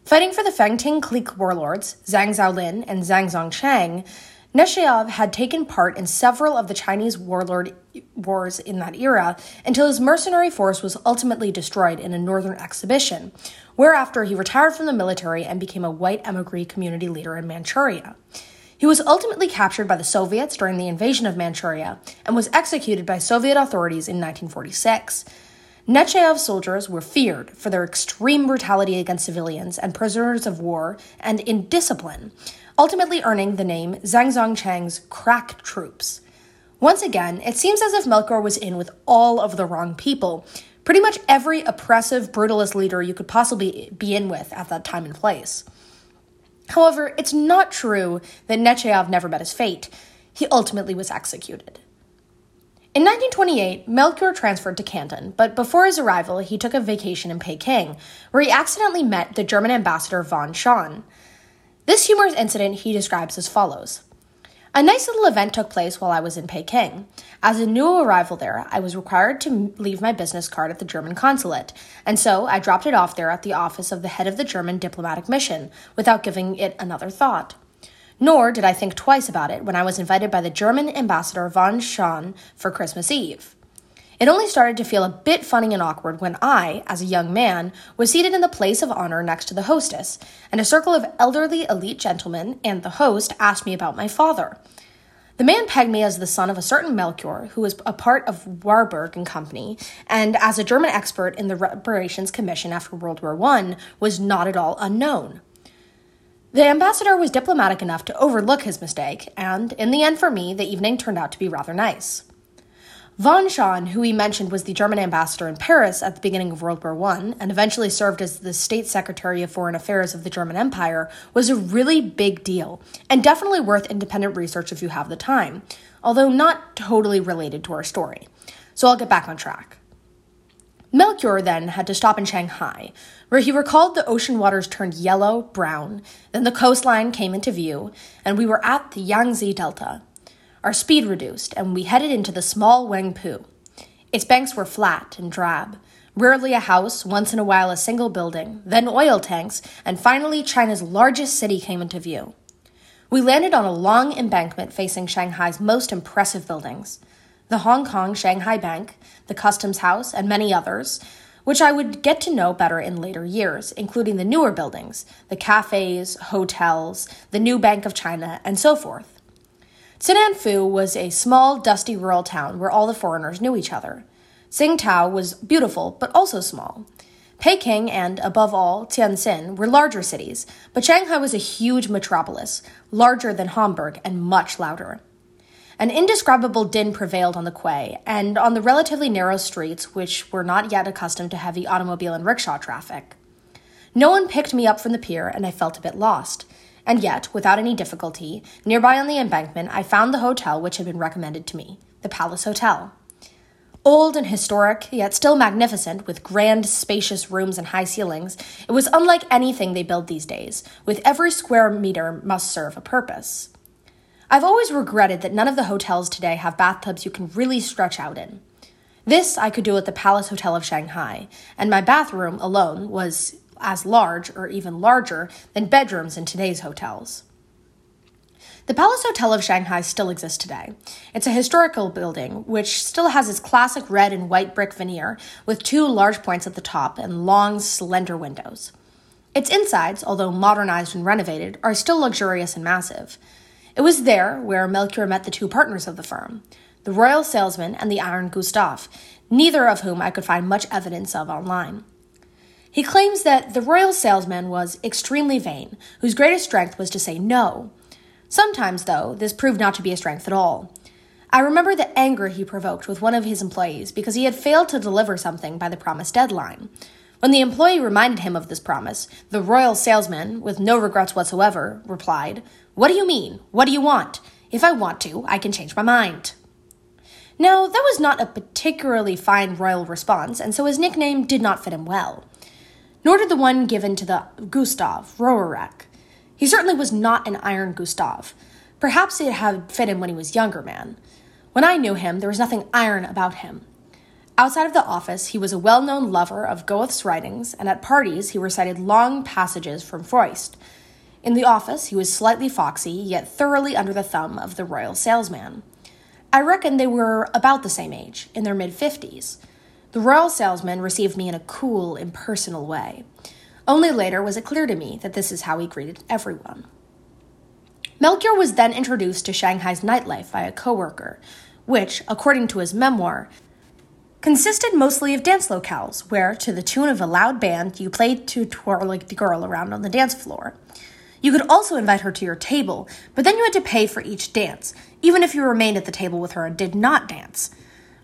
Fighting for the Fengtian clique warlords, Zhang Zuolin and Zhang Zongchang, Nechayev had taken part in several of the Chinese warlord wars in that era until his mercenary force was ultimately destroyed in a northern expedition, whereafter he retired from the military and became a white emigre community leader in Manchuria. He was ultimately captured by the Soviets during the invasion of Manchuria and was executed by Soviet authorities in 1946. Nechayev's soldiers were feared for their extreme brutality against civilians and prisoners of war and indiscipline, ultimately earning the name Zhang Zongchang's crack troops. Once again, it seems as if Melchior was in with all of the wrong people, pretty much every oppressive, brutalist leader you could possibly be in with at that time and place. However, it's not true that Nechayev never met his fate. He ultimately was executed. In 1928, Melchior transferred to Canton, but before his arrival, he took a vacation in Peking, where he accidentally met the German ambassador von Schahn. This humorous incident he describes as follows a nice little event took place while I was in Peking. As a new arrival there, I was required to leave my business card at the German consulate, and so I dropped it off there at the office of the head of the German diplomatic mission without giving it another thought. Nor did I think twice about it when I was invited by the German ambassador von Schahn for Christmas Eve. It only started to feel a bit funny and awkward when I, as a young man, was seated in the place of honor next to the hostess, and a circle of elderly elite gentlemen and the host asked me about my father. The man pegged me as the son of a certain Melchior, who was a part of Warburg and Company, and as a German expert in the reparations commission after World War I, was not at all unknown. The ambassador was diplomatic enough to overlook his mistake, and in the end, for me, the evening turned out to be rather nice. Von Schahn, who he mentioned was the German ambassador in Paris at the beginning of World War I and eventually served as the State Secretary of Foreign Affairs of the German Empire, was a really big deal and definitely worth independent research if you have the time, although not totally related to our story. So I'll get back on track. Melchior then had to stop in Shanghai, where he recalled the ocean waters turned yellow, brown, then the coastline came into view, and we were at the Yangtze Delta. Our speed reduced, and we headed into the small Wangpu. Its banks were flat and drab. Rarely a house, once in a while a single building, then oil tanks, and finally China's largest city came into view. We landed on a long embankment facing Shanghai's most impressive buildings the Hong Kong Shanghai Bank, the Customs House, and many others, which I would get to know better in later years, including the newer buildings, the cafes, hotels, the new Bank of China, and so forth. Fu was a small, dusty rural town where all the foreigners knew each other. Tsingtao was beautiful, but also small. Peking and, above all, Tianjin were larger cities, but Shanghai was a huge metropolis, larger than Hamburg and much louder. An indescribable din prevailed on the quay and on the relatively narrow streets, which were not yet accustomed to heavy automobile and rickshaw traffic. No one picked me up from the pier, and I felt a bit lost. And yet, without any difficulty, nearby on the embankment, I found the hotel which had been recommended to me the Palace Hotel. Old and historic, yet still magnificent, with grand, spacious rooms and high ceilings, it was unlike anything they build these days, with every square meter must serve a purpose. I've always regretted that none of the hotels today have bathtubs you can really stretch out in. This I could do at the Palace Hotel of Shanghai, and my bathroom alone was as large or even larger than bedrooms in today's hotels. The Palace Hotel of Shanghai still exists today. It's a historical building which still has its classic red and white brick veneer with two large points at the top and long, slender windows. Its insides, although modernized and renovated, are still luxurious and massive. It was there where Melchior met the two partners of the firm, the royal salesman and the Iron Gustav, neither of whom I could find much evidence of online. He claims that the royal salesman was extremely vain, whose greatest strength was to say no. Sometimes, though, this proved not to be a strength at all. I remember the anger he provoked with one of his employees because he had failed to deliver something by the promised deadline. When the employee reminded him of this promise, the royal salesman, with no regrets whatsoever, replied, What do you mean? What do you want? If I want to, I can change my mind. Now, that was not a particularly fine royal response, and so his nickname did not fit him well. Nor did the one given to the Gustav Roerich. He certainly was not an Iron Gustav. Perhaps it had fit him when he was younger man. When I knew him, there was nothing iron about him. Outside of the office, he was a well known lover of Goethe's writings, and at parties, he recited long passages from Faust. In the office, he was slightly foxy, yet thoroughly under the thumb of the royal salesman. I reckon they were about the same age, in their mid 50s. The royal salesman received me in a cool, impersonal way. Only later was it clear to me that this is how he greeted everyone. Melchior was then introduced to Shanghai's nightlife by a coworker, which, according to his memoir, consisted mostly of dance locales where, to the tune of a loud band, you played to twirl like the girl around on the dance floor. You could also invite her to your table, but then you had to pay for each dance, even if you remained at the table with her and did not dance.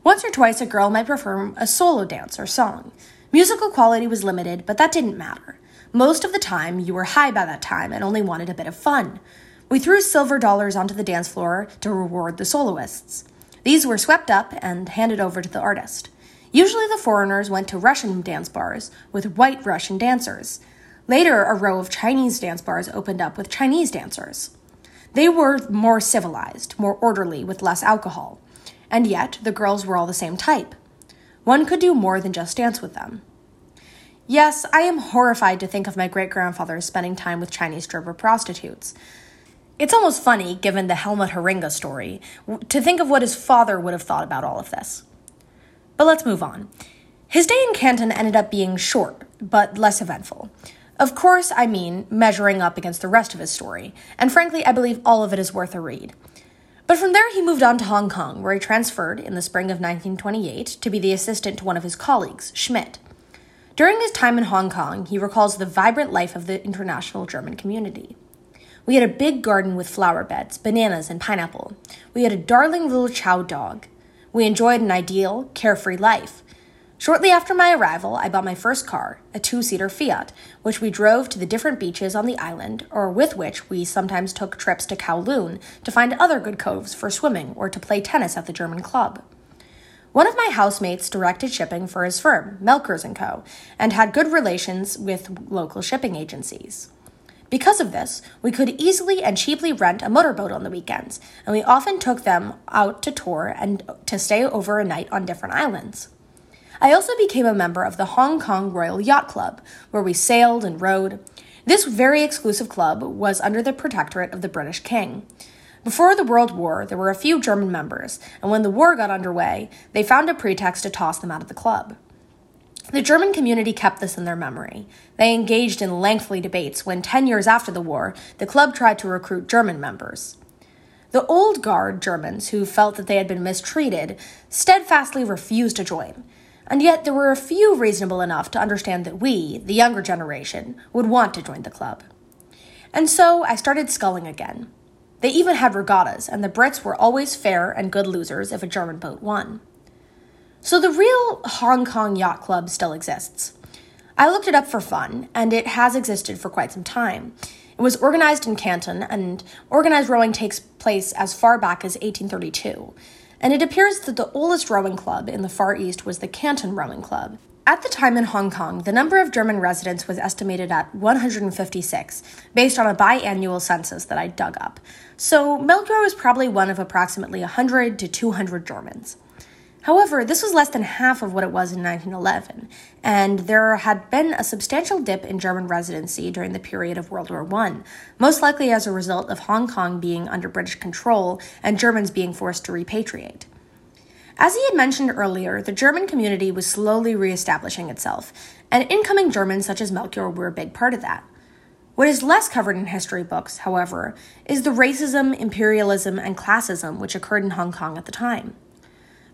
Once or twice, a girl might perform a solo dance or song. Musical quality was limited, but that didn't matter. Most of the time, you were high by that time and only wanted a bit of fun. We threw silver dollars onto the dance floor to reward the soloists. These were swept up and handed over to the artist. Usually, the foreigners went to Russian dance bars with white Russian dancers. Later, a row of Chinese dance bars opened up with Chinese dancers. They were more civilized, more orderly, with less alcohol. And yet, the girls were all the same type. One could do more than just dance with them. Yes, I am horrified to think of my great grandfather spending time with Chinese stripper prostitutes. It's almost funny, given the Helmut Harringa story, to think of what his father would have thought about all of this. But let's move on. His day in Canton ended up being short, but less eventful. Of course, I mean measuring up against the rest of his story, and frankly, I believe all of it is worth a read. But from there, he moved on to Hong Kong, where he transferred in the spring of 1928 to be the assistant to one of his colleagues, Schmidt. During his time in Hong Kong, he recalls the vibrant life of the international German community. We had a big garden with flower beds, bananas, and pineapple. We had a darling little chow dog. We enjoyed an ideal, carefree life. Shortly after my arrival, I bought my first car, a two seater Fiat, which we drove to the different beaches on the island, or with which we sometimes took trips to Kowloon to find other good coves for swimming or to play tennis at the German club. One of my housemates directed shipping for his firm, Melchers & Co., and had good relations with local shipping agencies. Because of this, we could easily and cheaply rent a motorboat on the weekends, and we often took them out to tour and to stay over a night on different islands. I also became a member of the Hong Kong Royal Yacht Club, where we sailed and rowed. This very exclusive club was under the protectorate of the British King. Before the World War, there were a few German members, and when the war got underway, they found a pretext to toss them out of the club. The German community kept this in their memory. They engaged in lengthy debates when, 10 years after the war, the club tried to recruit German members. The old guard Germans, who felt that they had been mistreated, steadfastly refused to join. And yet, there were a few reasonable enough to understand that we, the younger generation, would want to join the club. And so I started sculling again. They even had regattas, and the Brits were always fair and good losers if a German boat won. So the real Hong Kong Yacht Club still exists. I looked it up for fun, and it has existed for quite some time. It was organized in Canton, and organized rowing takes place as far back as 1832. And it appears that the oldest rowing club in the Far East was the Canton Rowing Club. At the time in Hong Kong, the number of German residents was estimated at 156, based on a biannual census that I dug up. So Melchior was probably one of approximately 100 to 200 Germans. However, this was less than half of what it was in 1911, and there had been a substantial dip in German residency during the period of World War I, most likely as a result of Hong Kong being under British control and Germans being forced to repatriate. As he had mentioned earlier, the German community was slowly reestablishing itself, and incoming Germans such as Melchior were a big part of that. What is less covered in history books, however, is the racism, imperialism, and classism which occurred in Hong Kong at the time.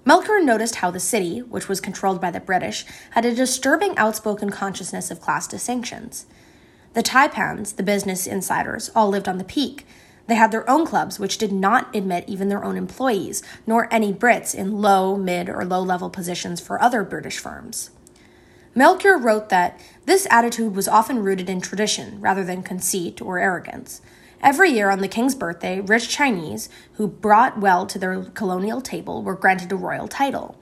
Melchior noticed how the city, which was controlled by the British, had a disturbing outspoken consciousness of class distinctions. The taipans, the business insiders, all lived on the peak. They had their own clubs, which did not admit even their own employees, nor any Brits in low, mid, or low level positions for other British firms. Melchior wrote that this attitude was often rooted in tradition rather than conceit or arrogance. Every year on the king's birthday, rich Chinese who brought well to their colonial table were granted a royal title.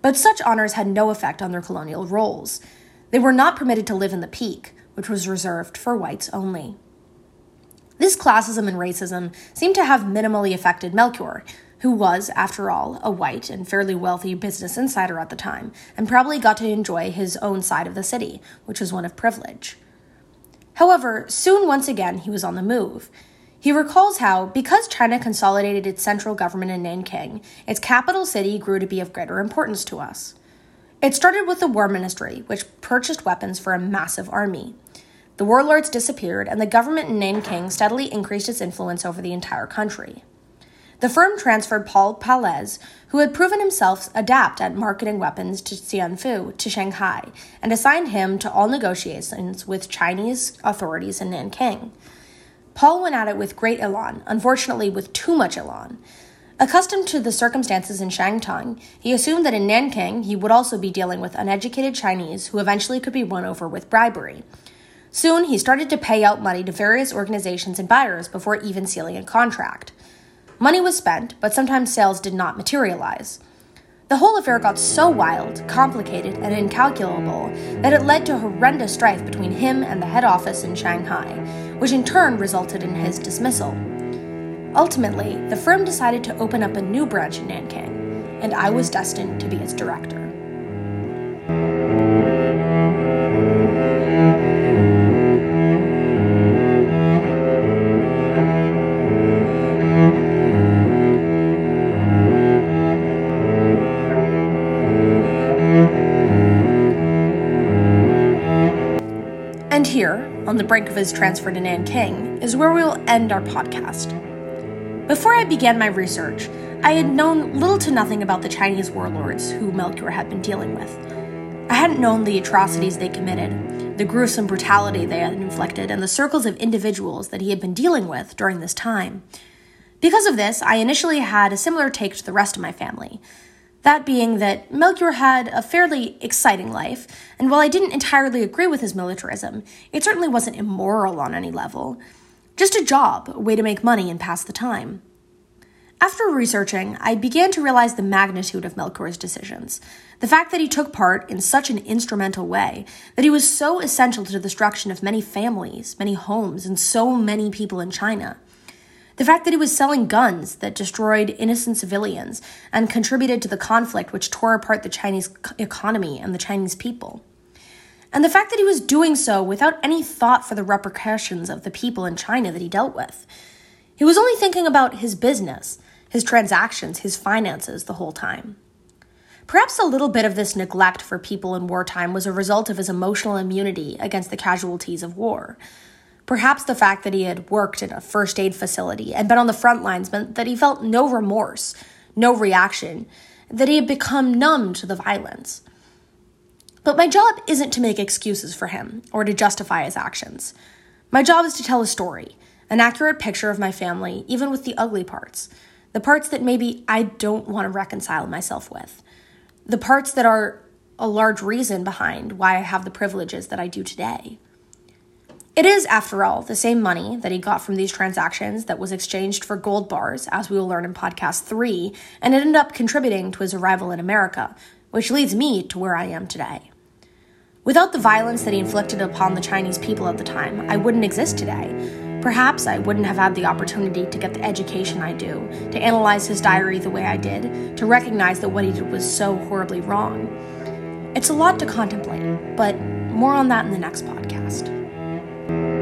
But such honors had no effect on their colonial roles. They were not permitted to live in the peak, which was reserved for whites only. This classism and racism seemed to have minimally affected Melchior, who was, after all, a white and fairly wealthy business insider at the time, and probably got to enjoy his own side of the city, which was one of privilege. However, soon once again he was on the move. He recalls how, because China consolidated its central government in Nanking, its capital city grew to be of greater importance to us. It started with the War Ministry, which purchased weapons for a massive army. The warlords disappeared, and the government in Nanking steadily increased its influence over the entire country. The firm transferred Paul Palez, who had proven himself adept at marketing weapons to Tsinanfu, to Shanghai, and assigned him to all negotiations with Chinese authorities in Nanking. Paul went at it with great elan, unfortunately, with too much elan. Accustomed to the circumstances in Shantung, he assumed that in Nanking he would also be dealing with uneducated Chinese who eventually could be won over with bribery. Soon, he started to pay out money to various organizations and buyers before even sealing a contract. Money was spent, but sometimes sales did not materialize. The whole affair got so wild, complicated, and incalculable that it led to horrendous strife between him and the head office in Shanghai, which in turn resulted in his dismissal. Ultimately, the firm decided to open up a new branch in Nanking, and I was destined to be its director. Brink of his transfer to Nanking, is where we will end our podcast. Before I began my research, I had known little to nothing about the Chinese warlords who Melchior had been dealing with. I hadn't known the atrocities they committed, the gruesome brutality they had inflicted, and the circles of individuals that he had been dealing with during this time. Because of this, I initially had a similar take to the rest of my family. That being that Melchior had a fairly exciting life, and while I didn't entirely agree with his militarism, it certainly wasn't immoral on any level. Just a job, a way to make money and pass the time. After researching, I began to realize the magnitude of Melchior's decisions. The fact that he took part in such an instrumental way, that he was so essential to the destruction of many families, many homes, and so many people in China. The fact that he was selling guns that destroyed innocent civilians and contributed to the conflict which tore apart the Chinese economy and the Chinese people. And the fact that he was doing so without any thought for the repercussions of the people in China that he dealt with. He was only thinking about his business, his transactions, his finances the whole time. Perhaps a little bit of this neglect for people in wartime was a result of his emotional immunity against the casualties of war. Perhaps the fact that he had worked in a first aid facility and been on the front lines meant that he felt no remorse, no reaction, that he had become numb to the violence. But my job isn't to make excuses for him or to justify his actions. My job is to tell a story, an accurate picture of my family, even with the ugly parts, the parts that maybe I don't want to reconcile myself with, the parts that are a large reason behind why I have the privileges that I do today. It is, after all, the same money that he got from these transactions that was exchanged for gold bars, as we will learn in podcast three, and it ended up contributing to his arrival in America, which leads me to where I am today. Without the violence that he inflicted upon the Chinese people at the time, I wouldn't exist today. Perhaps I wouldn't have had the opportunity to get the education I do, to analyze his diary the way I did, to recognize that what he did was so horribly wrong. It's a lot to contemplate, but more on that in the next podcast. Thank you.